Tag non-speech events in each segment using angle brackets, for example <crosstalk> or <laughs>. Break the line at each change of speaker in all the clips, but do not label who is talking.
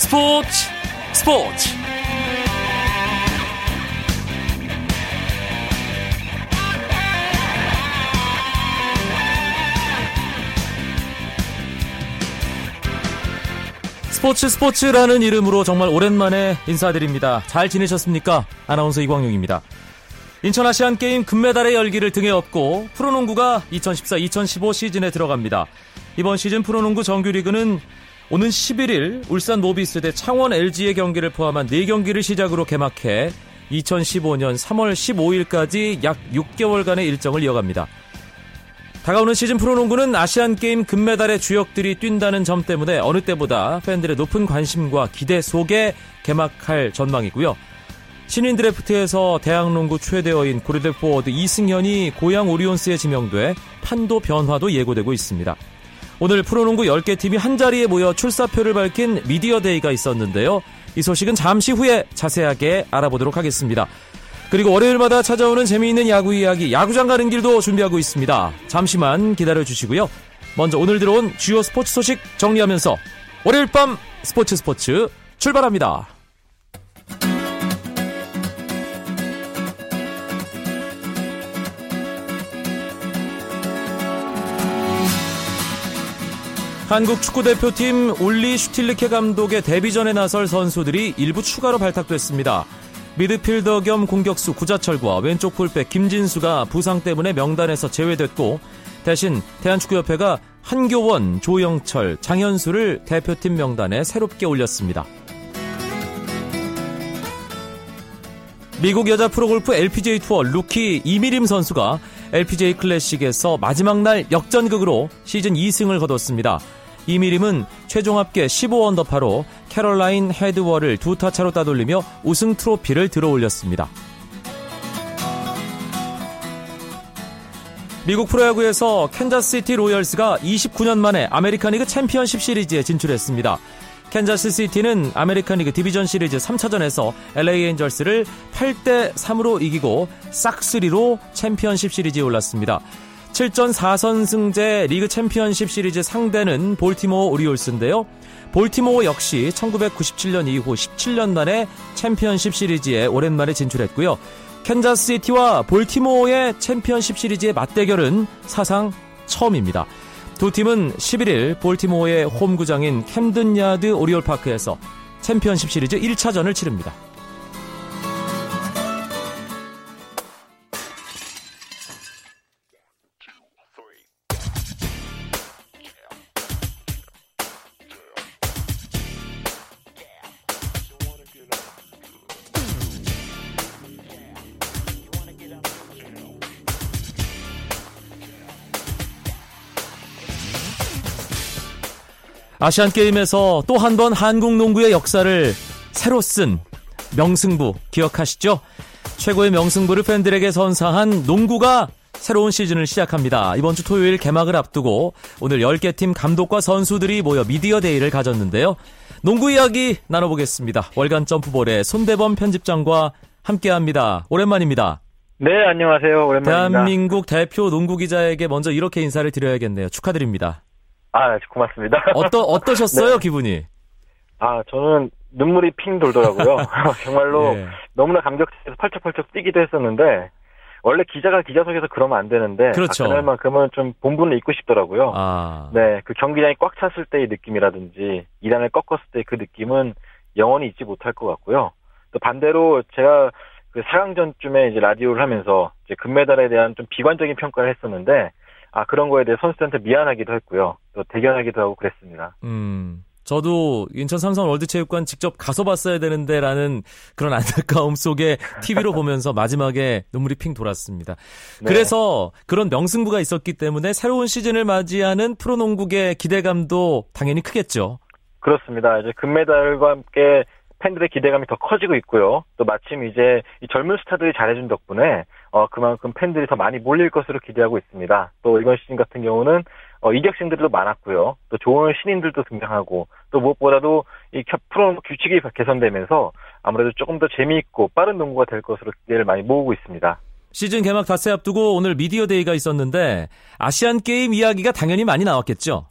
스포츠 스포츠 스포츠 스포츠라는 이름으로 정말 오랜만에 인사드립니다. 잘 지내셨습니까? 아나운서 이광용입니다. 인천 아시안 게임 금메달의 열기를 등에 업고 프로농구가 2014-2015 시즌에 들어갑니다. 이번 시즌 프로농구 정규리그는 오는 11일 울산 모비스 대 창원 LG의 경기를 포함한 4경기를 시작으로 개막해 2015년 3월 15일까지 약 6개월간의 일정을 이어갑니다. 다가오는 시즌 프로농구는 아시안게임 금메달의 주역들이 뛴다는 점 때문에 어느 때보다 팬들의 높은 관심과 기대 속에 개막할 전망이고요. 신인 드래프트에서 대학농구 최대어인 고려대 포워드 이승현이 고양 오리온스에 지명돼 판도 변화도 예고되고 있습니다. 오늘 프로농구 10개 팀이 한자리에 모여 출사표를 밝힌 미디어데이가 있었는데요. 이 소식은 잠시 후에 자세하게 알아보도록 하겠습니다. 그리고 월요일마다 찾아오는 재미있는 야구 이야기, 야구장 가는 길도 준비하고 있습니다. 잠시만 기다려 주시고요. 먼저 오늘 들어온 주요 스포츠 소식 정리하면서 월요일 밤 스포츠 스포츠 출발합니다. 한국 축구대표팀 울리 슈틸리케 감독의 데뷔전에 나설 선수들이 일부 추가로 발탁됐습니다. 미드필더 겸 공격수 구자철과 왼쪽 풀백 김진수가 부상 때문에 명단에서 제외됐고 대신 대한축구협회가 한교원, 조영철, 장현수를 대표팀 명단에 새롭게 올렸습니다. 미국 여자 프로골프 LPGA 투어 루키 이미림 선수가 LPGA 클래식에서 마지막 날 역전극으로 시즌 2승을 거뒀습니다. 이미림은 최종 합계 15언더파로 캐롤라인 헤드월을 두 타 차로 따돌리며 우승 트로피를 들어 올렸습니다. 미국 프로야구에서 캔자스시티 로열스가 29년 만에 아메리칸 리그 챔피언십 시리즈에 진출했습니다. 캔자스 시티는 아메리칸 리그 디비전 시리즈 3차전에서 LA 엔젤스를 8대 3으로 이기고 싹쓸이로 챔피언십 시리즈에 올랐습니다. 7전 4선승제 리그 챔피언십 시리즈 상대는 볼티모어 오리올스인데요. 볼티모어 역시 1997년 이후 17년 만에 챔피언십 시리즈에 오랜만에 진출했고요. 캔자스시티와 볼티모어의 챔피언십 시리즈의 맞대결은 사상 처음입니다. 두 팀은 11일 볼티모어의 홈구장인 캠든 야드 오리올 파크에서 챔피언십 시리즈 1차전을 치릅니다. 아시안 게임에서 또 한 번 한국 농구의 역사를 새로 쓴 명승부 기억하시죠? 최고의 명승부를 팬들에게 선사한 농구가 새로운 시즌을 시작합니다. 이번 주 토요일 개막을 앞두고 오늘 10개 팀 감독과 선수들이 모여 미디어 데이를 가졌는데요. 농구 이야기 나눠보겠습니다. 월간 점프볼의 손대범 편집장과 함께합니다. 오랜만입니다.
네, 안녕하세요. 오랜만입니다.
대한민국 대표 농구 기자에게 먼저 이렇게 인사를 드려야겠네요. 축하드립니다.
아, 고맙습니다.
어떠, <laughs> 어떠셨어요, 네. 기분이?
아, 저는 눈물이 핑 돌더라고요. <laughs> 정말로 예. 너무나 감격해서 펄쩍펄쩍 뛰기도 했었는데, 원래 기자가 기자석에서 그러면 안 되는데,
그렇죠.
아, 그날만큼은 좀 본분을 잊고 싶더라고요. 아. 네, 그 경기장이 꽉 찼을 때의 느낌이라든지, 이란을 꺾었을 때 그 느낌은 영원히 잊지 못할 것 같고요. 또 반대로 제가 그 4강전쯤에 이제 라디오를 하면서 이제 금메달에 대한 좀 비관적인 평가를 했었는데, 아 그런 거에 대해 선수들한테 미안하기도 했고요. 또 대견하기도 하고 그랬습니다.
음. 저도 인천 삼성 월드체육관 직접 가서 봤어야 되는데라는 그런 안타까움 속에 TV로 보면서 마지막에 눈물이 핑 돌았습니다. 네. 그래서 그런 명승부가 있었기 때문에 새로운 시즌을 맞이하는 프로농구의 기대감도 당연히 크겠죠.
그렇습니다. 이제 금메달과 함께 팬들의 기대감이 더 커지고 있고요. 또 마침 이제 이 젊은 스타들이 잘해준 덕분에 어, 그만큼 팬들이 더 많이 몰릴 것으로 기대하고 있습니다. 또 이번 시즌 같은 경우는 어, 이적생들도 많았고요. 또 좋은 신인들도 등장하고 또 무엇보다도 이 프로 규칙이 개선되면서 아무래도 조금 더 재미있고 빠른 농구가 될 것으로 기대를 많이 모으고 있습니다.
시즌 개막 닷새 앞두고 오늘 미디어 데이가 있었는데 아시안 게임 이야기가 당연히 많이 나왔겠죠.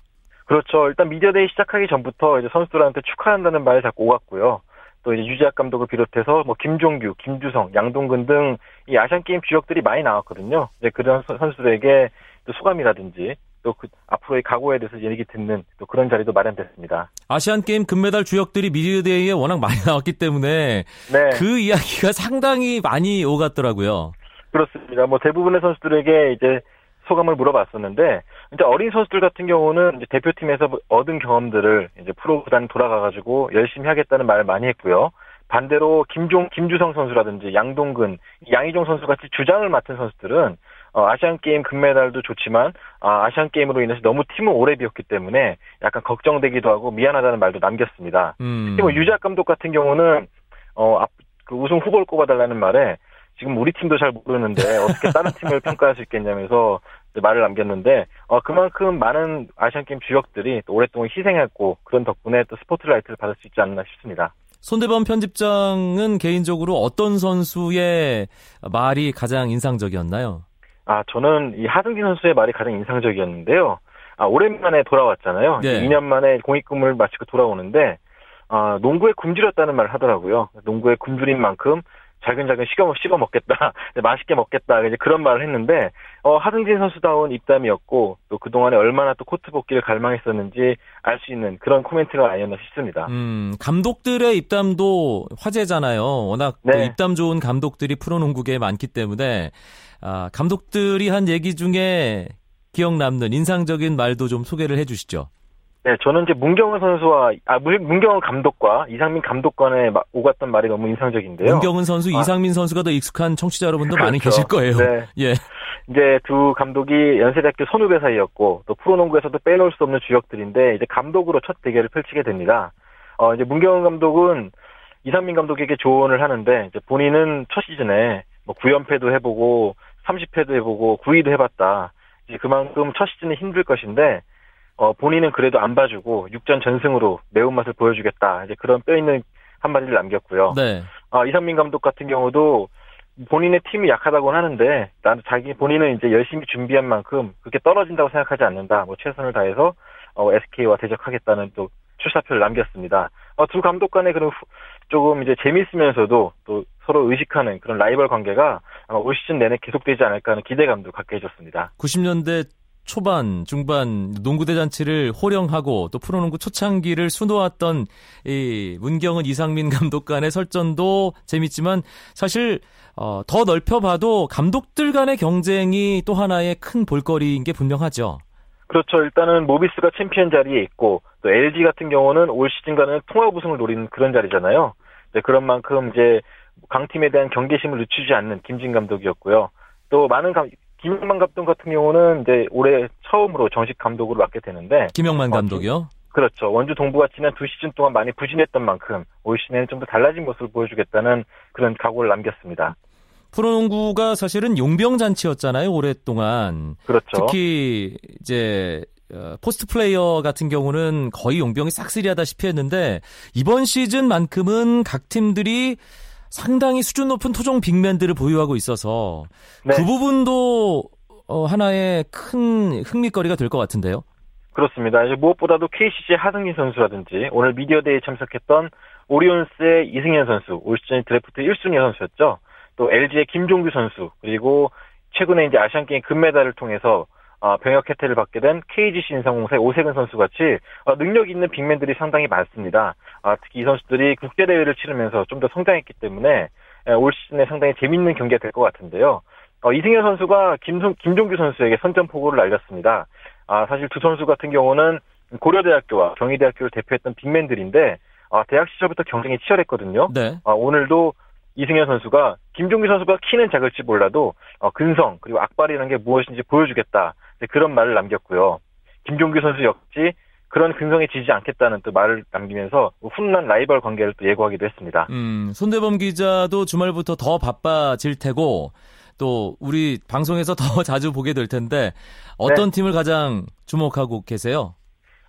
그렇죠. 일단 미디어 데이 시작하기 전부터 이제 선수들한테 축하한다는 말을 자꾸 오갔고요. 또 이제 유재학 감독을 비롯해서 뭐 김종규, 김주성, 양동근 등 이 아시안 게임 주역들이 많이 나왔거든요. 이제 그런 선수들에게 또 소감이라든지 또 그 앞으로의 각오에 대해서 얘기 듣는 또 그런 자리도 마련됐습니다.
아시안 게임 금메달 주역들이 미디어데이에 워낙 많이 나왔기 때문에 네. 그 이야기가 <laughs> 상당히 많이 오갔더라고요.
그렇습니다. 뭐 대부분의 선수들에게 이제 소감을 물어봤었는데 이제 어린 선수들 같은 경우는 이제 대표팀에서 얻은 경험들을 이제 프로 구단 돌아가가지고 열심히 하겠다는 말을 많이 했고요. 반대로 김종 김주성 선수라든지 양동근, 양희종 선수 같이 주장을 맡은 선수들은 어, 아시안 게임 금메달도 좋지만 아, 아시안 게임으로 인해서 너무 팀을 오래 비웠기 때문에 약간 걱정되기도 하고 미안하다는 말도 남겼습니다. 음. 특히 뭐 유작 감독 같은 경우는 어, 앞, 그 우승 후보를 꼽아달라는 말에 지금 우리 팀도 잘 모르는데 어떻게 다른 팀을 평가할 수 있겠냐면서 말을 남겼는데 어, 그만큼 많은 아시안 게임 주역들이 또 오랫동안 희생했고 그런 덕분에 또 스포트라이트를 받을 수 있지 않나 싶습니다.
손대범 편집장은 개인적으로 어떤 선수의 말이 가장 인상적이었나요?
아, 저는 이 하승진 선수의 말이 가장 인상적이었는데요. 아, 오랜만에 돌아왔잖아요. 네. 2년 만에 공익금을 마치고 돌아오는데, 아, 농구에 굶주렸다는 말을 하더라고요. 농구에 굶주린 만큼 자근자근 씹어, 씹어 먹겠다, <laughs> 맛있게 먹겠다, 이제 그런 말을 했는데, 어, 하승진 선수다운 입담이었고, 또 그동안에 얼마나 또 코트 복귀를 갈망했었는지 알 수 있는 그런 코멘트가 아니었나 싶습니다.
음, 감독들의 입담도 화제잖아요. 워낙 네. 입담 좋은 감독들이 프로농구계에 많기 때문에, 아, 감독들이 한 얘기 중에 기억 남는 인상적인 말도 좀 소개를 해 주시죠.
네, 저는 이제 문경은 선수와 아 문경은 감독과 이상민 감독 간에 오갔던 말이 너무 인상적인데요.
문경은 선수, 아. 이상민 선수가 더 익숙한 청취자 여러분도 그렇죠. 많이 계실 거예요. 네. <laughs> 예.
이제 두 감독이 연세대학교 선후배 사이였고 또 프로농구에서도 빼놓을 수 없는 주역들인데 이제 감독으로 첫 대결을 펼치게 됩니다. 어 이제 문경은 감독은 이상민 감독에게 조언을 하는데 이제 본인은 첫 시즌에 뭐 9연패도 해보고 30회도 해보고 9위도 해봤다. 이제 그만큼 첫 시즌은 힘들 것인데 어, 본인은 그래도 안 봐주고 6전 전승으로 매운맛을 보여주겠다. 이제 그런 뼈 있는 한마디를 남겼고요. 네. 어, 이상민 감독 같은 경우도 본인의 팀이 약하다고는 하는데 나는 자기 본인은 이제 열심히 준비한 만큼 그렇게 떨어진다고 생각하지 않는다. 뭐 최선을 다해서 어, SK와 대적하겠다는 또 출사표를 남겼습니다. 어, 두 감독 간의 그런 후, 조금 이제 재미있으면서도 또 서로 의식하는 그런 라이벌 관계가 아마 올 시즌 내내 계속되지 않을까 하는 기대감도 갖게 해줬습니다.
90년대 초반, 중반 농구 대잔치를 호령하고 또 프로농구 초창기를 수놓았던 이 문경은 이상민 <laughs> 감독 간의 설전도 재밌지만 사실 어, 더 넓혀봐도 감독들 간의 경쟁이 또 하나의 큰 볼거리인 게 분명하죠.
그렇죠. 일단은 모비스가 챔피언 자리에 있고 또 LG 같은 경우는 올 시즌과는 통합 우승을 노리는 그런 자리잖아요. 네, 그런 만큼 이제 강팀에 대한 경계심을 늦추지 않는 김진 감독이었고요. 또 많은 감, 김영만 감독 같은 경우는 이제 올해 처음으로 정식 감독으로 맡게 되는데
김영만 어, 감독이요?
어, 그렇죠. 원주 동부가 지난 두 시즌 동안 많이 부진했던 만큼 올 시즌에는 좀 더 달라진 모습을 보여주겠다는 그런 각오를 남겼습니다.
프로농구가 사실은 용병 잔치였잖아요 오랫동안.
그렇죠.
특히 이제 어, 포스트 플레이어 같은 경우는 거의 용병이 싹쓸이하다시피 했는데 이번 시즌만큼은 각 팀들이 상당히 수준 높은 토종 빅맨들을 보유하고 있어서 네. 그 부분도 어, 하나의 큰 흥미거리가 될 것 같은데요.
그렇습니다. 이제 무엇보다도 KCC 하승진 선수라든지 오늘 미디어데이에 참석했던 오리온스의 이승현 선수, 올 시즌 드래프트 1순위 선수였죠. 또 LG의 김종규 선수, 그리고 최근에 이제 아시안게임 금메달을 통해서 어, 병역 혜택을 받게 된 KGC 인상공사의 오세근 선수 같이 어, 능력 있는 빅맨들이 상당히 많습니다. 아, 특히 이 선수들이 국제 대회를 치르면서 좀 더 성장했기 때문에 올 시즌에 상당히 재밌는 경기가 될 것 같은데요. 어, 이승현 선수가 김성, 김종규 선수에게 선전포고를 날렸습니다. 아, 사실 두 선수 같은 경우는 고려대학교와 경희대학교를 대표했던 빅맨들인데 아, 대학 시절부터 경쟁이 치열했거든요. 네. 아, 오늘도 이승현 선수가 김종규 선수가 키는 작을지 몰라도 어, 근성 그리고 악발이라는 게 무엇인지 보여주겠다 그런 말을 남겼고요. 김종규 선수 역시 그런 근성에 지지 않겠다는 또 말을 남기면서 훈훈한 라이벌 관계를 또 예고하기도 했습니다.
음, 손대범 기자도 주말부터 더 바빠질 테고 또 우리 방송에서 <laughs> 더 자주 보게 될 텐데 어떤 네. 팀을 가장 주목하고 계세요?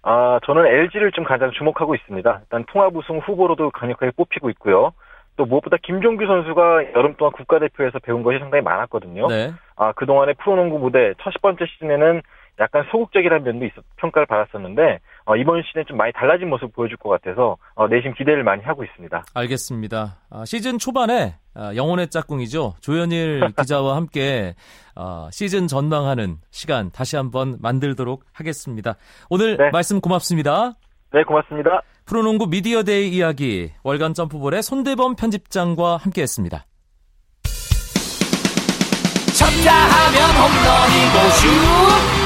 아, 저는 LG를 좀 가장 주목하고 있습니다. 일단 통합 우승 후보로도 강력하게 뽑히고 있고요. 또 무엇보다 김종규 선수가 여름 동안 국가대표에서 배운 것이 상당히 많았거든요. 네. 아, 그동안의 프로농구 무대 첫 번째 시즌에는 약간 소극적이라는 면도 있어 평가를 받았었는데 어, 이번 시즌에 좀 많이 달라진 모습 보여줄 것 같아서 어, 내심 기대를 많이 하고 있습니다.
알겠습니다. 아, 시즌 초반에 아, 영혼의 짝꿍이죠 조현일 <laughs> 기자와 함께 어, 시즌 전망하는 시간 다시 한번 만들도록 하겠습니다. 오늘 네. 말씀 고맙습니다.
네, 고맙습니다.
프로농구 미디어데이 이야기 월간 점프볼의 손대범 편집장과 함께했습니다. 쳤다 하면 홈런이고 슛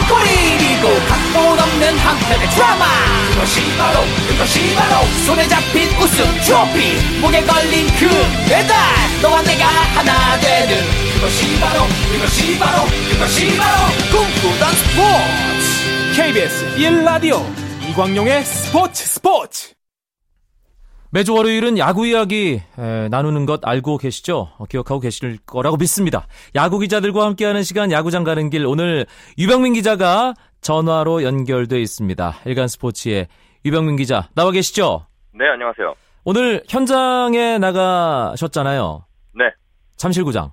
골이고 각본 없는 한편의 드라마. 그것이 바로 그것이 바로 손에 잡힌 우승 트로피. 목에 걸린 그 배달 너와 내가 하나 되는. 그것이 바로 그것이 바로 그것이 바로 꿈꾸던 스포츠. KBS 1라디오 이광용의 스포츠 스포츠 매주 월요일은 야구 이야기 에, 나누는 것 알고 계시죠? 어, 기억하고 계실 거라고 믿습니다. 야구 기자들과 함께하는 시간 야구장 가는 길 오늘 유병민 기자가 전화로 연결돼 있습니다. 일간 스포츠의 유병민 기자 나와 계시죠?
네 안녕하세요.
오늘 현장에 나가셨잖아요.
네.
잠실구장.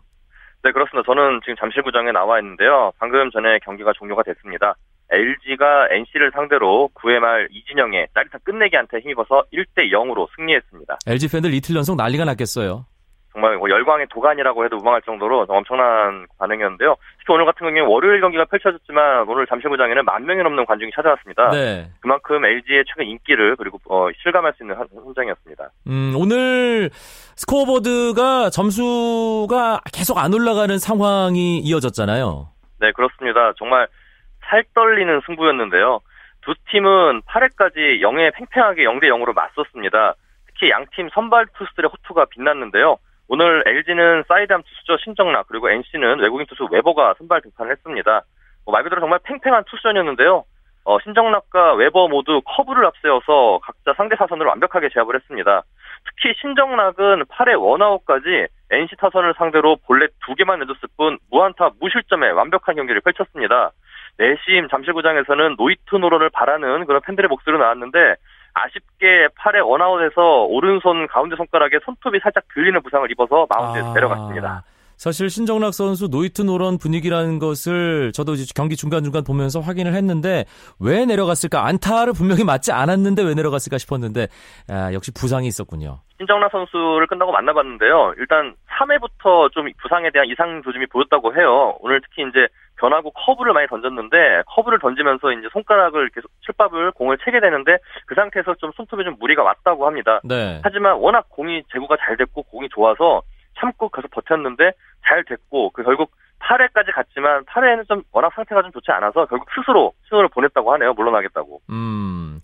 네 그렇습니다. 저는 지금 잠실구장에 나와 있는데요. 방금 전에 경기가 종료가 됐습니다. LG가 NC를 상대로 9회 말 이진영의 짜릿한 끝내기한테 힘입어서 1대 0으로 승리했습니다.
LG 팬들 이틀 연속 난리가 났겠어요.
정말 뭐 열광의 도가니라고 해도 무방할 정도로 엄청난 반응이었는데요. 특히 오늘 같은 경우에 월요일 경기가 펼쳐졌지만 오늘 잠실구장에는 만 명이 넘는 관중이 찾아왔습니다. 네. 그만큼 LG의 최근 인기를 그리고 어, 실감할 수 있는 현장이었습니다.
음, 오늘 스코어보드가 점수가 계속 안 올라가는 상황이 이어졌잖아요.
네, 그렇습니다. 정말 살 떨리는 승부였는데요. 두 팀은 8회까지 0에 팽팽하게 0대 0으로 맞섰습니다. 특히 양팀 선발 투수들의 호투가 빛났는데요. 오늘 LG는 사이드암 투수죠 신정락 그리고 NC는 외국인 투수 웨버가 선발 등판을 했습니다. 뭐 말 그대로 정말 팽팽한 투수전이었는데요. 어, 신정락과 웨버 모두 커브를 앞세워서 각자 상대 타선을 완벽하게 제압을 했습니다. 특히 신정락은 8회 원아웃까지 NC 타선을 상대로 볼넷 두 개만 내줬을 뿐 무안타 무실점에 완벽한 경기를 펼쳤습니다. 내심 잠실구장에서는 노히트 노런을 바라는 그런 팬들의 목소리가 나왔는데 아쉽게 8회 원아웃에서 오른손 가운데 손가락에 손톱이 살짝 들리는 부상을 입어서 마운드에서 아... 내려갔습니다.
사실 신정락 선수 노히트 노런 분위기라는 것을 저도 이제 경기 중간중간 보면서 확인을 했는데 왜 내려갔을까? 안타를 분명히 맞지 않았는데 왜 내려갔을까 싶었는데 아, 역시 부상이 있었군요.
신정락 선수를 끝나고 만나봤는데요. 일단 3회부터 좀 부상에 대한 이상 조짐이 보였다고 해요. 오늘 특히 이제 변하고 커브를 많이 던졌는데 커브를 던지면서 이제 손가락을 계속 칠밥을 공을 채게 되는데 그 상태에서 좀 손톱에 좀 무리가 왔다고 합니다. 네. 하지만 워낙 공이 제구가 잘 됐고 공이 좋아서 참고 계속 버텼는데 잘 됐고 그 결국 8회까지 갔지만 8회에는 좀 워낙 상태가 좀 좋지 않아서 결국 스스로 신호를 보냈다고 하네요. 물러나겠다고.
음.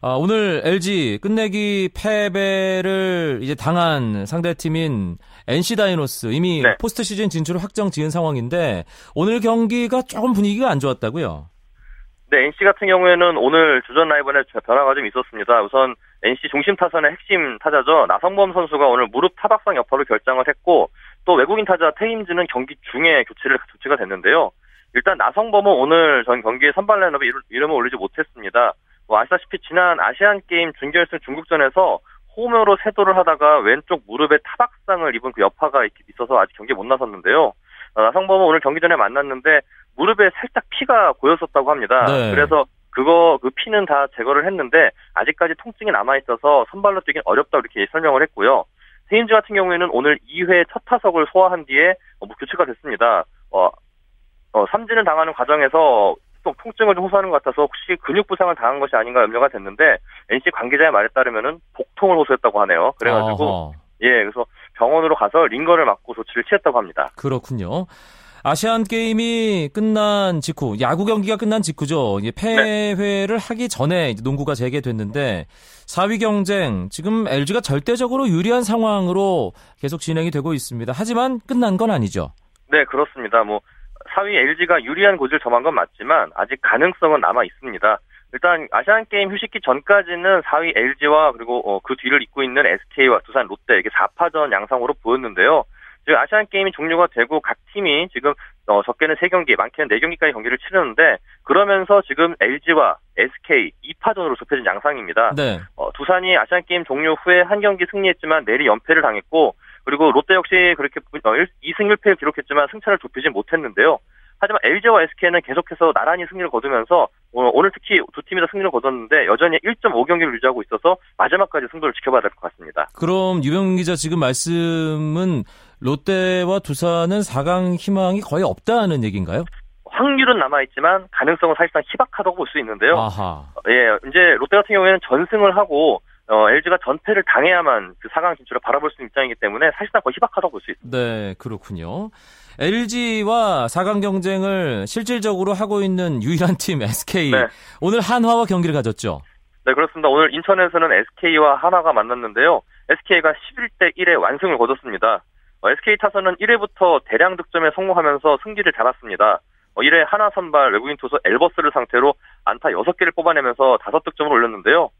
아, 오늘 LG 끝내기 패배를 이제 당한 상대팀인 NC 다이노스 이미 네. 포스트 시즌 진출을 확정 지은 상황인데 오늘 경기가 조금 분위기가 안 좋았다고요?
네, NC 같은 경우에는 오늘 주전 라인업에 변화가 좀 있었습니다. 우선 NC 중심 타선의 핵심 타자죠. 나성범 선수가 오늘 무릎 타박상 여파로 결장을 했고 또 외국인 타자 테임즈는 경기 중에 교체를 조치가 됐는데요. 일단 나성범은 오늘 전 경기에 선발 라인업에 이름을 올리지 못했습니다. 뭐 아시다시피 지난 아시안 게임 준결승 중국전에서 홈으로 세도를 하다가 왼쪽 무릎에 타박상을 입은 그 여파가 있어서 아직 경기에 못 나섰는데요. 어, 나성범은 오늘 경기 전에 만났는데 무릎에 살짝 피가 고였었다고 합니다. 네. 그래서 그거 그 피는 다 제거를 했는데 아직까지 통증이 남아 있어서 선발로 뛰긴 어렵다 이렇게 설명을 했고요. 세인즈 같은 경우에는 오늘 2회 첫 타석을 소화한 뒤에 뭐 교체가 됐습니다. 어, 어, 삼진을 당하는 과정에서 또 통증을 좀 호소하는 것 같아서 혹시 근육 부상을 당한 것이 아닌가 염려가 됐는데 NC 관계자의 말에 따르면은 복통을 호소했다고 하네요. 그래가지고 어허. 예 그래서 병원으로 가서 링거를 맞고 조치를 취했다고 합니다.
그렇군요. 아시안 게임이 끝난 직후, 야구 경기가 끝난 직후죠. 패회를 네. 하기 전에 농구가 재개됐는데 4위 경쟁 지금 LG가 절대적으로 유리한 상황으로 계속 진행이 되고 있습니다. 하지만 끝난 건 아니죠.
네, 그렇습니다. 뭐 4위 LG가 유리한 고지를 점한 건 맞지만 아직 가능성은 남아 있습니다. 일단 아시안 게임 휴식기 전까지는 4위 LG와 그리고 어, 그 뒤를 잇고 있는 SK와 두산 롯데 이게 4파전 양상으로 보였는데요. 지금 아시안 게임이 종료가 되고 각 팀이 지금 어, 적게는 3경기, 많게는 4경기까지 경기를 치르는데 그러면서 지금 LG와 SK 2파전으로 좁혀진 양상입니다. 네. 어, 두산이 아시안 게임 종료 후에 한 경기 승리했지만 내리 연패를 당했고 그리고 롯데 역시 그렇게 2승 어, 1패를 기록했지만 승차를 좁히지 못했는데요. 하지만 LG와 SK는 계속해서 나란히 승리를 거두면서 오늘 특히 두 팀이 다 승리를 거뒀는데 여전히 1.5경기를 유지하고 있어서 마지막까지 승부를 지켜봐야 될 것 같습니다.
그럼 유병 기자 지금 말씀은 롯데와 두산은 4강 희망이 거의 없다는 얘기인가요?
확률은 남아있지만 가능성은 사실상 희박하다고 볼 수 있는데요.
아하.
예, 이제 롯데 같은 경우에는 전승을 하고 어, LG가 전패를 당해야만 그 4강 진출을 바라볼 수 있는 입장이기 때문에 사실상 거의 희박하다고 볼 수 있습니다.
네, 그렇군요. LG와 4강 경쟁을 실질적으로 하고 있는 유일한 팀 SK. 네. 오늘 한화와 경기를 가졌죠.
네, 그렇습니다. 오늘 인천에서는 SK와 한화가 만났는데요. SK가 11대 1의 완승을 거뒀습니다. 어, SK 타선은 1회부터 대량 득점에 성공하면서 승기를 잡았습니다. 1회 어, 하나 선발 외국인 투수 엘버스를 상태로 안타 6개를 뽑아내면서 5득점을 올렸는데요.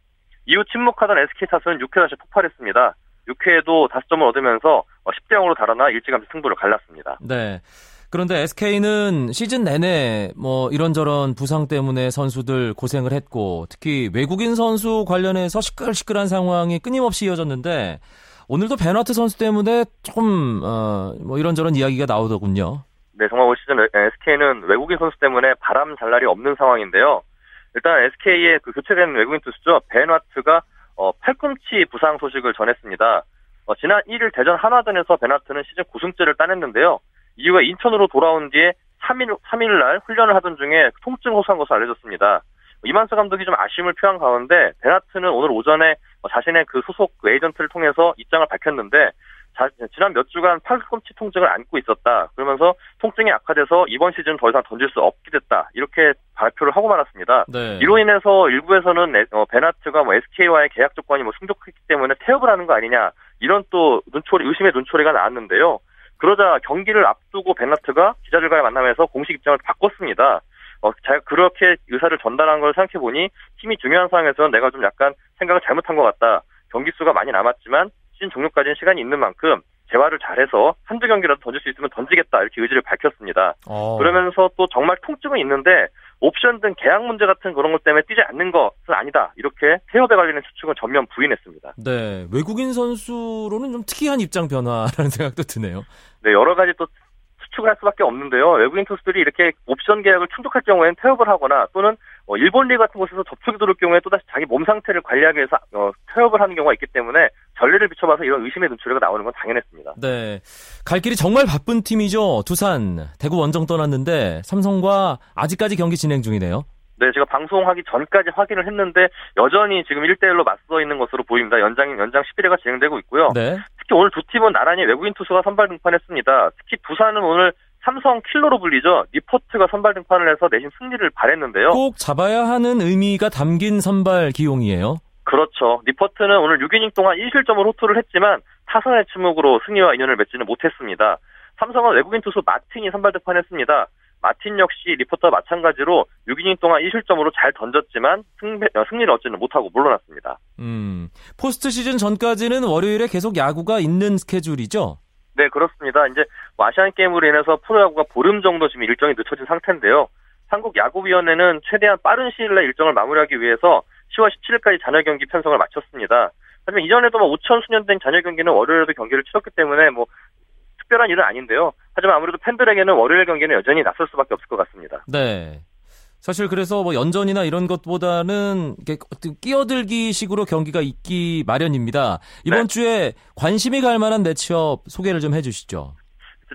이후 침묵하던 SK 타선은 6회 다시 폭발했습니다. 6회에도 5점을 얻으면서 10대 어, 0으로 달아나 일찌감치 승부를 갈랐습니다.
네. 그런데 SK는 시즌 내내 뭐 이런저런 부상 때문에 선수들 고생을 했고 특히 외국인 선수 관련해서 시끌시끌한 상황이 끊임없이 이어졌는데 오늘도 베너트 선수 때문에 조금 어, 뭐 이런저런 이야기가 나오더군요.
네, 정말 올 시즌 SK는 외국인 선수 때문에 바람 잘 날이 없는 상황인데요. 일단 SK의 그 교체된 외국인 투수죠. 베너트가 어, 팔꿈치 부상 소식을 전했습니다. 어, 지난 1일 대전 한화전에서 베나트는 시즌 9승째를 따냈는데요. 이후에 인천으로 돌아온 뒤에 3일, 3일날 훈련을 하던 중에 통증 호소한 것으로 알려졌습니다. 이만수 감독이 좀 아쉬움을 표한 가운데 베나트는 오늘 오전에 자신의 그 소속 에이전트를 통해서 입장을 밝혔는데 자, 지난 몇 주간 팔꿈치 통증을 안고 있었다. 그러면서 통증이 악화돼서 이번 시즌 더 이상 던질 수 없게 됐다. 이렇게 발표를 하고 말았습니다. 네. 이로 인해서 일부에서는 어, 베나트가 뭐 SK와의 계약 조건이 뭐 충족했기 때문에 태업을 하는 거 아니냐 이런 또 눈초리 의심의 눈초리가 나왔는데요. 그러자 경기를 앞두고 베나트가 기자들과의 만남에서 공식 입장을 바꿨습니다. 어, 자, 그렇게 의사를 전달한 걸 생각해 보니 팀이 중요한 상황에서는 내가 좀 약간 생각을 잘못한 것 같다. 경기 수가 많이 남았지만 시즌 종료까지는 시간이 있는 만큼 재활을 잘해서 한두 경기라도 던질 수 있으면 던지겠다 이렇게 의지를 밝혔습니다. 어. 그러면서 또 정말 통증은 있는데 옵션 등 계약 문제 같은 그런 것 때문에 뛰지 않는 것은 아니다. 이렇게 태업에 관련된 추측은 전면 부인했습니다.
네, 외국인 선수로는 좀 특이한 입장 변화라는 <laughs> 생각도 드네요.
네, 여러 가지 또 추측을 할 수밖에 없는데요. 외국인 투수들이 이렇게 옵션 계약을 충족할 경우에는 태업을 하거나 또는 어, 일본 리그 같은 곳에서 접촉이 들어올 경우에 또다시 자기 몸 상태를 관리하기 위해서 어, 태업을 하는 경우가 있기 때문에 전례를 비춰봐서 이런 의심의 눈초리가 나오는 건 당연했습니다.
네. 갈 길이 정말 바쁜 팀이죠. 두산, 대구 원정 떠났는데 삼성과 아직까지 경기 진행 중이네요.
네, 제가 방송하기 전까지 확인을 했는데 여전히 지금 1대1로 맞서 있는 것으로 보입니다. 연장 연장 11회가 진행되고 있고요. 네. 특히 오늘 두 팀은 나란히 외국인 투수가 선발 등판했습니다. 특히 두산은 오늘 삼성 킬러로 불리죠. 리포트가 선발 등판을 해서 내신 승리를 바랬는데요.
꼭 잡아야 하는 의미가 담긴 선발 기용이에요.
그렇죠. 리포트는 오늘 6이닝 동안 1실점을 호투를 했지만 타선의 침묵으로 승리와 인연을 맺지는 못했습니다. 삼성은 외국인 투수 마틴이 선발 등판했습니다. 마틴 역시 리포터와 마찬가지로 6이닝 동안 2실점으로 잘 던졌지만 승, 어, 승리를 얻지는 못하고 물러났습니다.
음, 포스트 시즌 전까지는 월요일에 계속 야구가 있는 스케줄이죠?
네, 그렇습니다. 이제 뭐 아시안 게임으로 인해서 프로야구가 보름 정도 지금 일정이 늦춰진 상태인데요. 한국 야구위원회는 최대한 빠른 시일 내 일정을 마무리하기 위해서 10월 17일까지 잔여 경기 편성을 마쳤습니다. 하지만 이전에도 뭐 우천 순연된 잔여 경기는 월요일에도 경기를 치렀기 때문에 뭐 특별한 일은 아닌데요. 하지만 아무래도 팬들에게는 월요일 경기는 여전히 낯설 수밖에 없을 것 같습니다.
네. 사실 그래서 뭐 연전이나 이런 것보다는 끼어들기 식으로 경기가 있기 마련입니다. 이번 네. 주에 관심이 갈 만한 매치업 소개를 좀 해주시죠.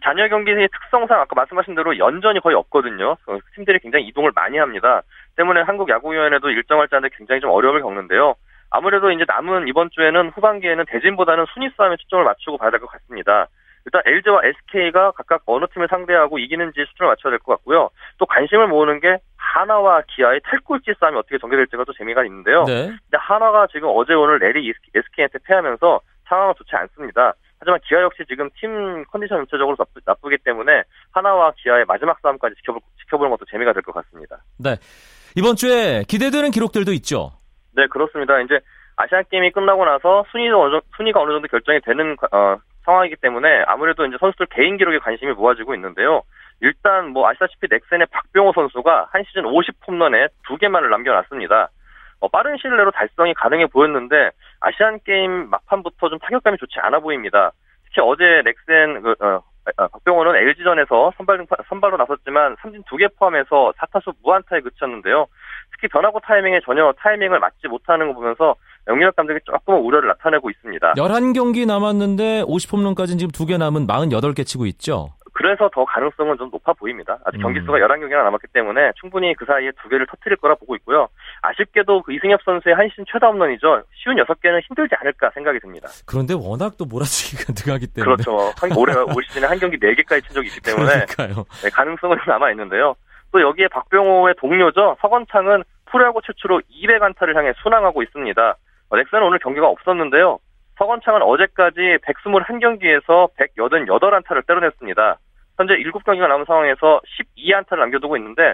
잔여 경기의 특성상 아까 말씀하신 대로 연전이 거의 없거든요. 팀들이 굉장히 이동을 많이 합니다. 때문에 한국 야구위원회도 일정할 때 굉장히 좀 어려움을 겪는데요. 아무래도 이제 남은 이번 주에는 후반기에는 대진보다는 순위 싸움에 초점을 맞추고 봐야 될 것 같습니다. 일단 LG와 SK가 각각 어느 팀을 상대하고 이기는지 수준을 맞춰야 될 것 같고요. 또 관심을 모으는 게 하나와 기아의 탈꼴찌 싸움이 어떻게 전개될지가 또 재미가 있는데요. 네. 근데 하나가 지금 어제 오늘 내리 SK한테 패하면서 상황은 좋지 않습니다. 하지만 기아 역시 지금 팀 컨디션 전체적으로 나쁘, 기 때문에 하나와 기아의 마지막 싸움까지 지켜볼, 지켜보는 것도 재미가 될 것 같습니다.
네. 이번 주에 기대되는 기록들도 있죠.
네, 그렇습니다. 이제 아시안 게임이 끝나고 나서 순위도 어느, 순위가 어느 정도 결정이 되는 어, 상황이기 때문에 아무래도 이제 선수들 개인 기록에 관심이 모아지고 있는데요. 일단 뭐 아시다시피 넥센의 박병호 선수가 한 시즌 50홈런에 두 개만을 남겨놨습니다. 어, 빠른 시일 내로 달성이 가능해 보였는데 아시안 게임 막판부터 좀 타격감이 좋지 않아 보입니다. 특히 어제 넥센 그, 어, 아, 박병호는 LG전에서 선발 선발로 나섰지만 삼진 두 개 포함해서 4타수 무안타에 그쳤는데요. 특히 변화구 타이밍에 전혀 타이밍을 맞지 못하는 거 보면서 영리학 감독이 조금 우려를 나타내고 있습니다.
11경기 남았는데 50홈런까지는 지금 두개 남은 48개 치고 있죠.
그래서 더 가능성은 좀 높아 보입니다. 아직 경기 수가 11경기나 남았기 때문에 충분히 그 사이에 두 개를 터트릴 거라 보고 있고요. 아쉽게도 그 이승엽 선수의 한신 최다 홈런이죠. 쉬운 6개는 힘들지 않을까 생각이 듭니다.
그런데 워낙 또 몰아치기가 <laughs> 능하기 때문에.
그렇죠. 한, 올해, 올 시즌에 한 경기 4개까지 친 적이 있기 때문에.
그러니까요.
네, 가능성은 남아 있는데요. 또 여기에 박병호의 동료죠. 서건창은 프로야구 최초로 200안타를 향해 순항하고 있습니다. 어, 넥센은 오늘 경기가 없었는데요. 서건창은 어제까지 121경기에서 188안타를 때려냈습니다. 현재 7경기가 남은 상황에서 12안타를 남겨두고 있는데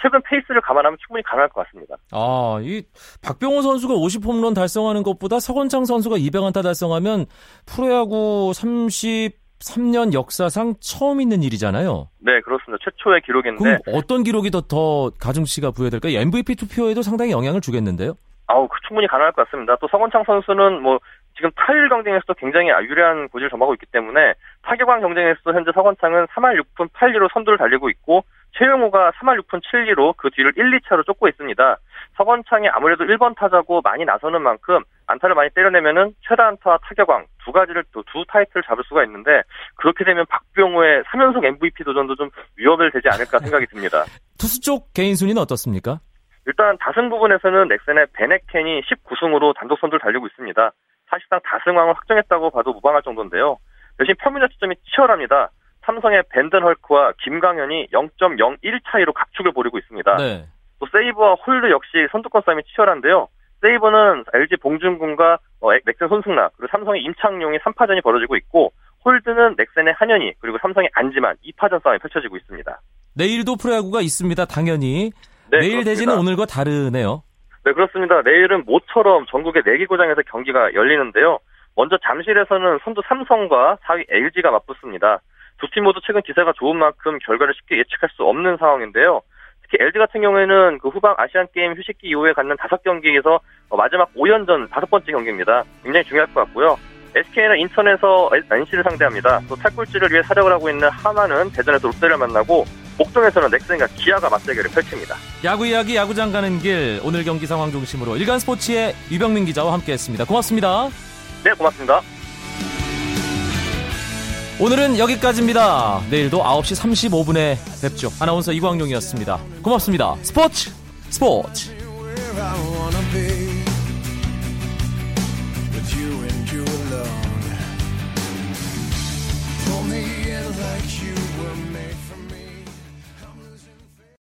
최근 페이스를 감안하면 충분히 가능할 것 같습니다.
아, 이 박병호 선수가 50홈런 달성하는 것보다 서건창 선수가 200안타 달성하면 프로야구 33년 역사상 처음 있는 일이잖아요.
네, 그렇습니다. 최초의 기록인데.
그럼 어떤 기록이 더, 더 가중치가 부여될까요? MVP 투표에도 상당히 영향을 주겠는데요?
아우, 그 충분히 가능할 것 같습니다. 또 서건창 선수는 뭐 지금 타율 경쟁에서도 굉장히 유리한 고지를 점하고 있기 때문에 타격왕 경쟁에서도 현재 서건창은 3할 6푼 8리로 선두를 달리고 있고 최영우가 3할 6푼 7리로 그 뒤를 1, 2차로 쫓고 있습니다. 서건창이 아무래도 1번 타자고 많이 나서는 만큼 안타를 많이 때려내면은 최다 안타 타격왕 두 가지를 또 두 타이틀을 잡을 수가 있는데 그렇게 되면 박병호의 3연속 MVP 도전도 좀 위협을 되지 않을까 생각이 듭니다. <laughs>
투수 쪽 개인 순위는 어떻습니까?
일단 다승 부분에서는 넥센의 밴헤켄이 19승으로 단독 선두를 달리고 있습니다. 사실상 다승왕을 확정했다고 봐도 무방할 정도인데요. 대신 평균 자책점이 치열합니다. 삼성의 밴덴헐크와 김광현이 0.01 차이로 각축을 벌이고 있습니다.
네.
또 세이브와 홀드 역시 선두권 싸움이 치열한데요. 세이브는 LG 봉중근과 어, 넥센 손승락 그리고 삼성의 임창용이 3파전이 벌어지고 있고 홀드는 넥센의 한현희 그리고 삼성의 안지만 2파전 싸움이 펼쳐지고 있습니다.
내일도 프로야구가 있습니다. 당연히.
네,
내일
그렇습니다.
대진은 오늘과 다르네요.
네, 그렇습니다. 내일은 모처럼 전국의 4개 구장에서 경기가 열리는데요. 먼저 잠실에서는 선두 삼성과 4위 LG가 맞붙습니다. 두 팀 모두 최근 기세가 좋은 만큼 결과를 쉽게 예측할 수 없는 상황인데요. 특히 LG 같은 경우에는 그 후방 아시안 게임 휴식기 이후에 갖는 다섯 경기에서 마지막 5연전 다섯 번째 경기입니다. 굉장히 중요할 것 같고요. SK는 인천에서 NC를 상대합니다. 또 탈골지를 위해 사력을 하고 있는 하나는 대전에서 롯데를 만나고 목동에서는 넥센과 기아가 맞대결을 펼칩니다.
야구 이야기 야구장 가는 길 오늘 경기 상황 중심으로 일간 스포츠의 유병민 기자와 함께했습니다. 고맙습니다.
네, 고맙습니다.
오늘은 여기까지입니다. 내일도 9시 35분에 뵙죠. 아나운서 이광용이었습니다. 고맙습니다. 스포츠 스포츠